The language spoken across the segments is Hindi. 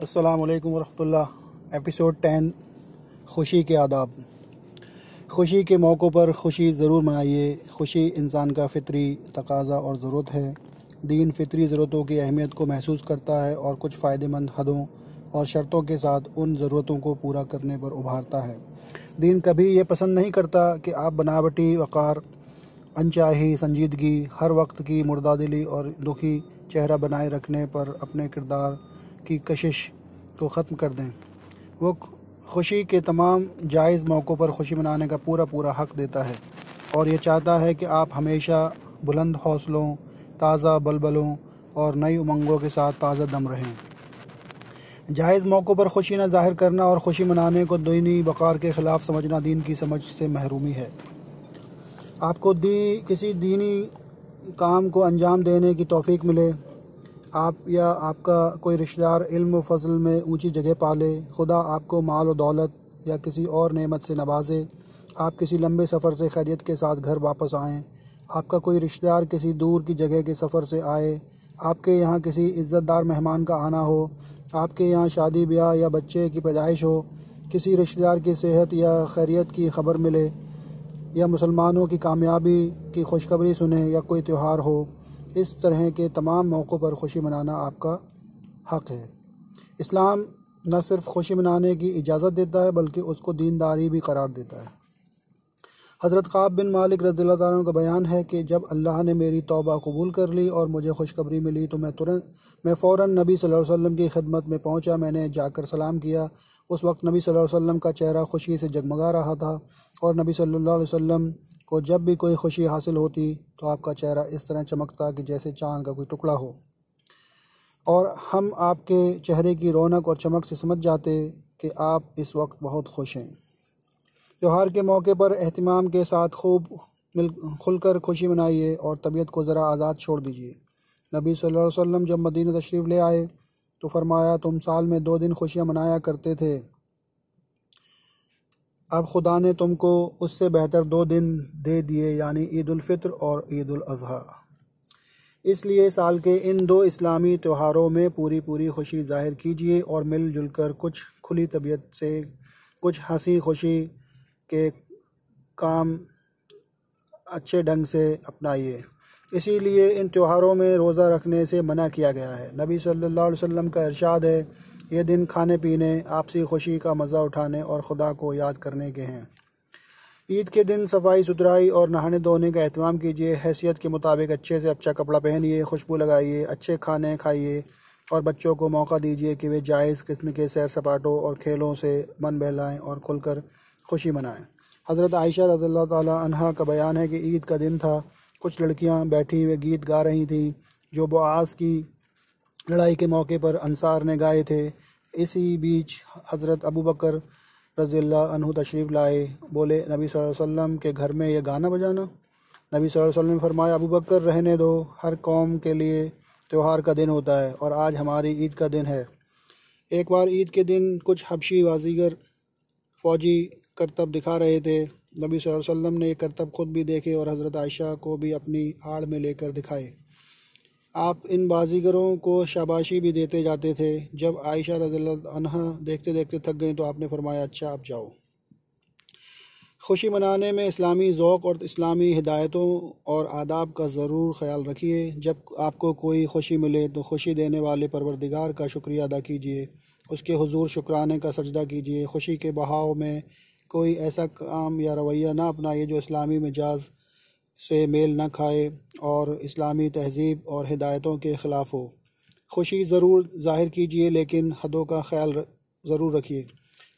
अस्सलाम वालेकुम वरहमतुल्लाह एपिसोड टेन खुशी के आदाब खुशी के मौक़ों पर खुशी ज़रूर मनाइए खुशी इंसान का फ़ितरी तकाज़ा और ज़रूरत है दीन फ़ितरी ज़रूरतों की अहमियत को महसूस करता है और कुछ फ़ायदेमंद हदों और शर्तों के साथ उन ज़रूरतों को पूरा करने पर उभारता है दीन कभी ये पसंद नहीं करता कि आप बनावटी वक़ार अनचाही संजीदगी हर वक्त की मुर्दादिली और दुखी चेहरा बनाए रखने पर अपने किरदार की कशिश को ख़त्म कर दें। वो खुशी के तमाम जायज़ मौक़ों पर खुशी मनाने का पूरा पूरा हक़ देता है और ये चाहता है कि आप हमेशा बुलंद हौसलों, ताज़ा बलबलों और नई उमंगों के साथ ताज़ा दम रहें। जायज़ मौक़ों पर खुशी न ज़ाहिर करना और खुशी मनाने को दीनी बकार के ख़िलाफ़ समझना दीन की समझ से महरूमी है। आपको दी, किसी दीनी काम को अंजाम देने की तौफ़ी मिले आप या आपका कोई रिश्तेदार इल्म फजल में ऊँची जगह पाले, खुदा आपको माल व दौलत या किसी और नेमत से नवाजे। आप किसी लंबे सफ़र से खैरियत के साथ घर वापस आएँ। आपका कोई रिश्तेदार किसी दूर की जगह के सफ़र से आए। आपके यहाँ किसी इज़्ज़तदार मेहमान का आना हो। आपके यहाँ शादी ब्याह या बच्चे की पैदाइश हो। किसी रिश्तेदार की सेहत या खैरियत की खबर मिले या मुसलमानों की कामयाबी की खुशखबरी सुने या कोई त्यौहार हो। इस तरह के तमाम मौक़ों पर खुशी मनाना आपका हक़ है। इस्लाम न सिर्फ़ खुशी मनाने की इजाज़त देता है, बल्कि उसको दीनदारी भी करार देता है। हज़रत ख़ाब बिन मालिक रज़ी का बयान है कि जब अल्लाह ने मेरी तौबा कबूल कर ली और मुझे खुशखबरी मिली तो मैं तुरंत, मैं फ़ौर नबी सल्लल्लाहु अलैहि वसल्लम की खिदमत में पहुँचा, मैंने जाकर सलाम किया। उस वक्त नबी सल्लल्लाहु अलैहि वसल्लम का चेहरा खुशी से जगमगा रहा था और नबी सल्लल्लाहु अलैहि वसल्लम को जब भी कोई खुशी हासिल होती तो आपका चेहरा इस तरह चमकता कि जैसे चाँद का कोई टुकड़ा हो। और हम आपके चेहरे की रौनक और चमक से समझ जाते कि आप इस वक्त बहुत खुश हैं। त्यौहार के मौके पर अहतमाम के साथ खूब मिल, खुलकर खुशी मनाइए और तबीयत को ज़रा आज़ाद छोड़ दीजिए। नबी सल्लल्लाहु अलैहि वसल्लम जब मदीना तशरीफ़ ले आए तो फरमाया, तुम साल में दो दिन खुशियाँ मनाया करते थे। अब खुदा ने तुमको उससे बेहतर दो दिन दे दिए, यानी ईद फ़ित्र और ईद अज़हा। इसलिए साल के इन दो इस्लामी त्योहारों में पूरी पूरी खुशी ज़ाहिर कीजिए और मिलजुल कर कुछ खुली तबीयत से कुछ हँसी खुशी के काम अच्छे ढंग से अपनाइए। इसीलिए इन त्योहारों में रोज़ा रखने से मना किया गया है। नबी सल्लल्लाहु अलैहि वसल्लम का इरशाद है ये दिन खाने पीने, आपसी खुशी का मज़ा उठाने और ख़ुदा को याद करने के हैं। ईद के दिन सफ़ाई सुथराई और नहाने धोने का अहतमाम कीजिए। हैसियत के मुताबिक अच्छे से अच्छा कपड़ा पहनिए, खुशबू लगाइए, अच्छे खाने खाइए और बच्चों को मौका दीजिए कि वे जायज़ किस्म के सैर सपाटों और खेलों से मन बहलाएँ और खुलकर खुशी मनाएँ। हज़रत आयशा रज़ी तहा का बयान है कि ईद का दिन था। कुछ लड़कियाँ बैठी हुए गीत गा रही थीं, जो बुआस की लड़ाई के मौके पर अंसार ने गाए थे। इसी बीच हज़रत अबू बकर रज़ील्ला अनहु तशरीफ़ लाए। बोले, नबी वसल्लम के घर में यह गाना बजाना। नबी वसल्लम ने फरमाया, अबू बकर, रहने दो। हर कौम के लिए त्यौहार का दिन होता है और आज हमारी ईद का दिन है। एक बार ईद के दिन कुछ हबशी बाजीगर फ़ौजी करतब दिखा रहे थे। नबी वसल्लम ने ये करतब ख़ुद भी देखे और हज़रत आयशा को भी अपनी आड़ में लेकर दिखाए। आप इन बाजीगरों को शाबाशी भी देते जाते थे। जब आयशा रज़ा देखते देखते थक गई तो आपने फरमाया अच्छा आप जाओ। खुशी मनाने में इस्लामी ज़ौक़ और इस्लामी हिदायतों और आदाब का ज़रूर ख्याल रखिए। जब आपको कोई खुशी मिले तो खुशी देने वाले परवरदिगार का शुक्रिया अदा कीजिए। उसके हुजूर शुक्राने का सजदा कीजिए। खुशी के बहाव में कोई ऐसा काम या रवैया ना अपनाइए जो इस्लामी मिजाज से मेल न खाए और इस्लामी तहज़ीब और हिदायतों के ख़िलाफ़ हो। खुशी ज़रूर ज़ाहिर कीजिए, लेकिन हदों का ख्याल ज़रूर रखिए।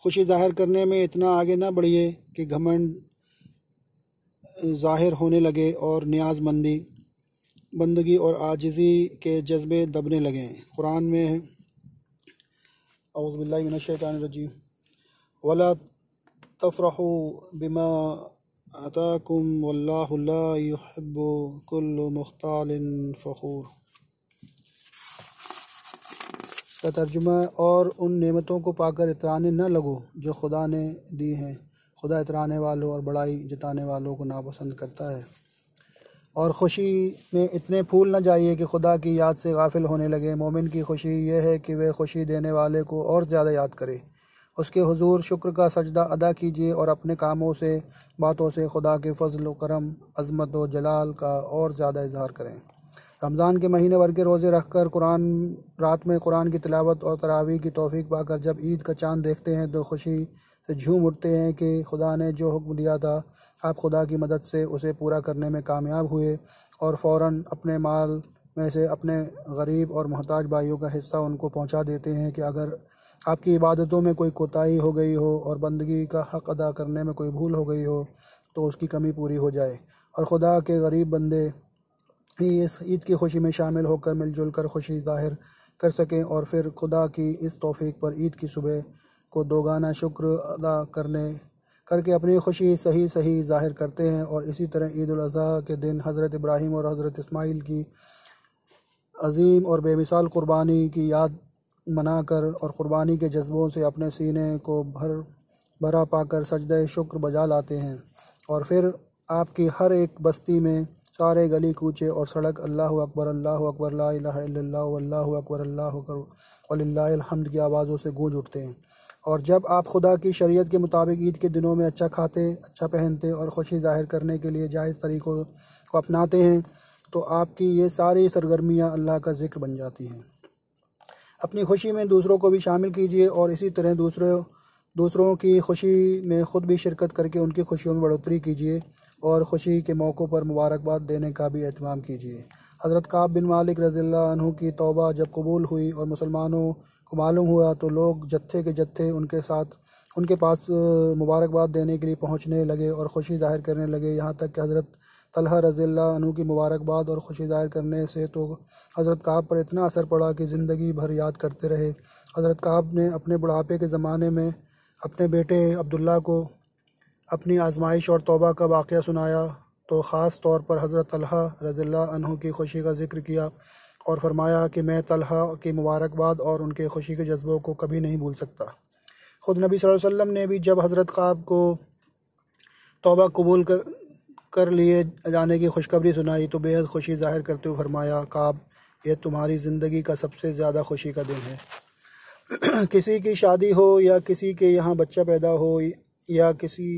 खुशी ज़ाहिर करने में इतना आगे ना बढ़िए कि घमंड ज़ाहिर होने लगे और न्याजमंदी, बंदगी और आजिज़ी के जज्बे दबने लगें। कुरान में अउज़बिल्लिमिनशैतानरजीम वला तफ़रहू बिमा अताकुम वल्लाहुल्लाहिब्बुकुल्लु मुख्ताल फ़खूर का तर्जुमा और उन नेमतों को पाकर इतराने न लगो जो खुदा ने दी हैं खुदा इतराने वालों और बड़ाई जताने वालों को नापसंद करता है और ख़ुशी में इतने फूल न जाइए कि खुदा की याद से गाफिल होने लगे मोमिन की खुशी यह है कि वह खुशी देने वाले को और ज़्यादा याद करे उसके हुजूर शुक्र का सजदा अदा कीजिए और अपने कामों से, बातों से खुदा के फजल करम, अज़मत व जलाल का और ज़्यादा इजहार करें। रमज़ान के महीने भर के रोज़े रख कर कुरान, रात में कुरान की तिलावत और तरावी की तोफ़ी पाकर जब ईद का चाँद देखते हैं तो खुशी से झूम उठते हैं कि खुदा ने जो हुक्म दिया था, आप खुदा की मदद से उसे पूरा करने में कामयाब हुए और फ़ौर अपने माल में से अपने गरीब और मोहताज भाइयों का हिस्सा उनको पहुँचा देते हैं कि अगर आपकी इबादतों में कोई कोताही हो गई हो और बंदगी का हक़ अदा करने में कोई भूल हो गई हो तो उसकी कमी पूरी हो जाए। और खुदा के गरीब बंदे भी इस ईद की खुशी में शामिल होकर, मिलजुल कर खुशी ज़ाहिर कर सकें और फिर खुदा की इस तोफ़ी पर ईद की सुबह को दोगाना शुक्र अदा करने, करके अपनी खुशी सही सही ज़ाहिर करते हैं। और इसी तरह ईद अज़ी के दिन हज़रत इब्राहीम और हज़रत इसमाइल की अजीम और बेमिसाल क़ुरबानी की याद मनाकर और क़ुरबानी के जज्बों से अपने सीने को भर, भरा पाकर सजद शुक्र बजा लाते हैं। और फिर आपकी हर एक बस्ती में सारे गली कूचे और सड़क अल्लाह अकबर अल्लाह अकबर अल्लाह अकबर अल्लाह अकबर हमद की आवाज़ों से गूंज उठते हैं। और जब आप खुदा की शरीयत के मुताबिक ईद के दिनों में अच्छा खाते अच्छा पहनते और खुशी ज़ाहिर करने के लिए जायज़ तरीक़ों को अपनाते हैं तो आपकी ये सारी सरगर्मियाँ अल्लाह का ज़िक्र बन जाती हैं। अपनी खुशी में दूसरों को भी शामिल कीजिए और इसी तरह दूसरों दूसरों की खुशी में ख़ुद भी शिरकत करके उनकी खुशियों में बढ़ोतरी कीजिए और ख़ुशी के मौक़ों पर मुबारकबाद देने का भी अहतमाम कीजिए। हज़रत काब बिन मालिक रज़ील्ला की तौबा जब कबूल हुई और मुसलमानों को मालूम हुआ तो लोग जत्थे के जत्थे उनके साथ, उनके पास, मुबारकबाद देने के लिए पहुँचने लगे और खुशी ज़ाहिर करने लगे। यहाँ तक कि हज़रत तलहा रज़ील्ला की मुबारकबाद और खुशी ज़ाहिर करने से तो हज़रत काब पर इतना असर पड़ा कि ज़िंदगी भर याद करते रहे। हज़रत काब ने अपने बुढ़ापे के ज़माने में अपने बेटे अब्दुल्ला को अपनी आजमाइश और तौबा का वाक़ सुनाया तो ख़ास तौर पर हज़रत तलहा रज़ील्ला की खुशी का ज़िक्र किया और फरमाया कि मैं तलहा की मुबारकबाद और उनके खुशी के जज्बों को कभी नहीं भूल सकता। ख़ुद नबी वसल्लम ने भी जब हज़रत काब को तौबा कबूल कर कर लिए जाने की खुशखबरी सुनाई तो बेहद खुशी ज़ाहिर करते हुए फरमाया, काब यह तुम्हारी ज़िंदगी का सबसे ज़्यादा खुशी का दिन है। किसी की शादी हो या किसी के यहाँ बच्चा पैदा हो या किसी,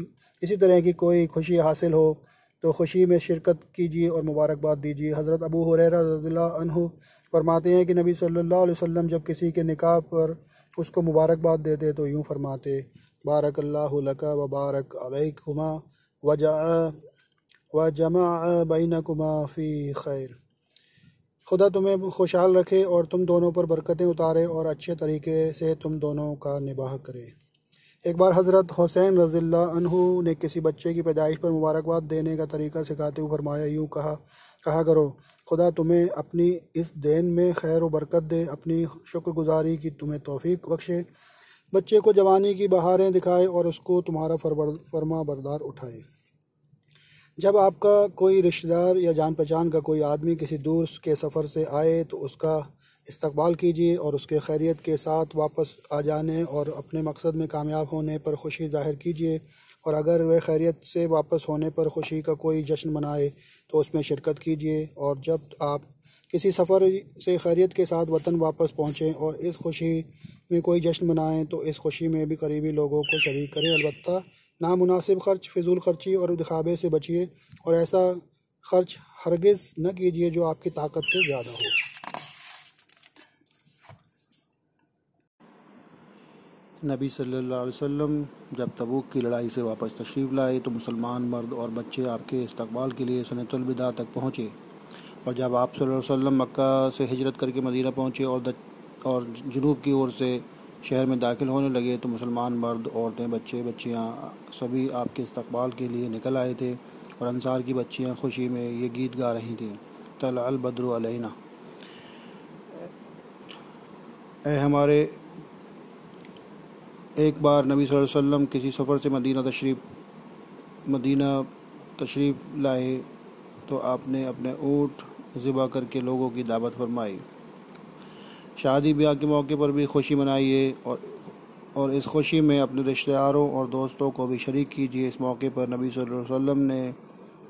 इसी तरह की कोई खुशी हासिल हो तो खुशी में शिरकत कीजिए और मुबारकबाद दीजिए। हज़रत अबू हुरैरा रज़ील्लाहु फरमाते हैं कि नबी सल्लल्लाहु अलैहि वसल्लम जब किसी के निकाह पर उसको मुबारकबाद देते तो यूँ फरमाते बारक अल्लाह लका व बारक अलैकुमा वजा व जमा बैनकुमा फ़ी खैर खुदा तुम्हें खुशहाल रखे और तुम दोनों पर बरकतें उतारे और अच्छे तरीके से तुम दोनों का निबाह करे एक बार हज़रत हुसैन रज़ील्ला ने किसी बच्चे की पैदाइश पर मुबारकबाद देने का तरीका सिखाते हुए फरमाया यूँ कहा कहा करो खुदा तुम्हें अपनी इस देन में खैर व बरकत दे अपनी शुक्रगुजारी की तुम्हें तोफ़ी बख्शे बच्चे को जवानी की बहारें दिखाए और उसको तुम्हारा फरमा बरदार उठाए जब आपका कोई रिश्तेदार या जान पहचान का कोई आदमी किसी दूर के सफ़र से आए तो उसका इस्तकबाल कीजिए और उसके खैरियत के साथ वापस आ जाने और अपने मकसद में कामयाब होने पर खुशी ज़ाहिर कीजिए। और अगर वह खैरियत से वापस होने पर खुशी का कोई जश्न मनाए तो उसमें शिरकत कीजिए। और जब आप किसी सफ़र से खैरियत के साथ वतन वापस पहुँचें और इस खुशी में कोई जश्न मनाएँ तो इस खुशी में भी करीबी लोगों को शरीक करें। अलबत् नामुनासिब ख़र्च, फिजूल खर्ची और दिखावे से बचिए और ऐसा ख़र्च हरगिज़ न कीजिए जो आपकी ताकत से ज़्यादा हो। नबी सल्लल्लाहु अलैहि वसल्लम, जब तबूक की लड़ाई से वापस तशरीफ़ लाए तो मुसलमान मर्द और बच्चे आपके इस्तकबाल के लिए सनतुलविदा तक पहुँचे। और जब आप सल्लल्लाहु अलैहि वसल्लम मक्का से हिजरत करके मदीना पहुँचे और और जनूब की ओर से शहर में दाखिल होने लगे तो मुसलमान मर्द, औरतें, बच्चे, बच्चियाँ सभी आपके इस्तबाल के लिए निकल आए थे और अंसार की बच्चियाँ खुशी में ये गीत गा रही थीं। तल अलबद्र अलैना। ए हमारे, एक बार नबी वसल्लम किसी सफ़र से मदीना तशरीफ़ मदीना तशरीफ़ लाए तो आपने अपने ऊँट ज़िबा करके लोगों की दावत फरमाई। शादी ब्याह के मौके पर भी खुशी मनाइए और और इस खुशी में अपने रिश्तेदारों और दोस्तों को भी शरीक कीजिए। इस मौके पर नबी वसल्लम ने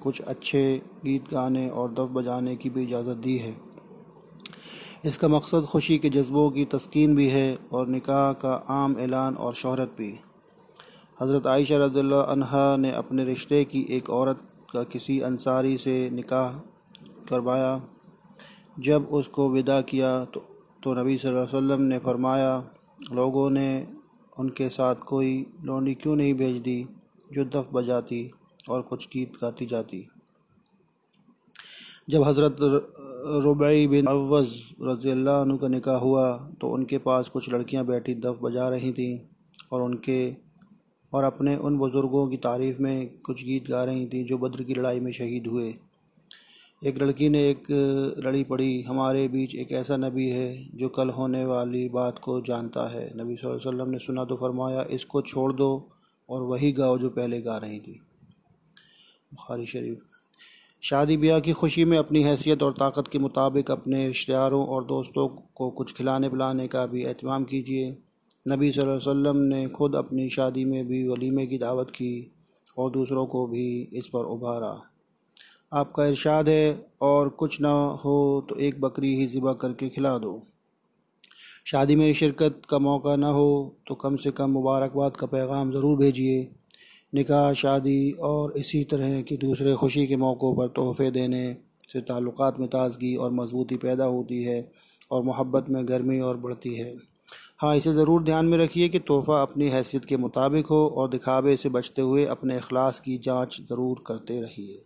कुछ अच्छे गीत गाने और दफ बजाने की भी इजाज़त दी है। इसका मकसद खुशी के जज्बों की तस्कीन भी है और निकाह का आम ऐलान और शहरत भी। हज़रत आयशा रज़ल्ला ने अपने रिश्ते की एक औरत का किसी अंसारी से निकाह करवाया। जब उसको विदा किया तो तो नबी सल्लल्लाहु अलैहि वसल्लम ने फरमाया, लोगों ने उनके साथ कोई लोनी क्यों नहीं भेज दी जो दफ बजाती और कुछ गीत गाती जाती? जब हज़रत रुबई बिन अवज़ रज़ी अल्लाह का निकाह हुआ तो उनके पास कुछ लड़कियाँ बैठी दफ बजा रही थीं और उनके और अपने उन बुज़ुर्गों की तारीफ़ में कुछ गीत गा रही थी जो बद्र की लड़ाई में शहीद हुए। एक लड़की ने एक लड़ी पढ़ी हमारे बीच एक ऐसा नबी है जो कल होने वाली बात को जानता है। नबी वसल्लम ने सुना तो फरमाया, इसको छोड़ दो और वही गाओ जो पहले गा रही थी। बुखारी शरीफ। शादी ब्याह की खुशी में अपनी हैसियत और ताकत के मुताबिक अपने रिश्तेदारों और दोस्तों को कुछ खिलाने पिलाने का भी अहतमाम कीजिए। नबी वसल्लम ने खुद अपनी शादी में भी वलीमे की दावत की और दूसरों को भी इस पर उभारा। आपका इरशाद है और कुछ ना हो तो एक बकरी ही ज़िबा करके खिला दो। शादी में शिरकत का मौका ना हो तो कम से कम मुबारकबाद का पैगाम ज़रूर भेजिए। निकाह, शादी और इसी तरह की दूसरे खुशी के मौक़ों पर तोहफ़े देने से ताल्लुक़ात में ताजगी और मजबूती पैदा होती है और मोहब्बत में गर्मी और बढ़ती है। हाँ इसे ज़रूर ध्यान में रखिए कि तोहफ़ा अपनी हैसियत के मुताबिक हो और दिखावे से बचते हुए अपने अखलास की जाँच ज़रूर करते रहिए।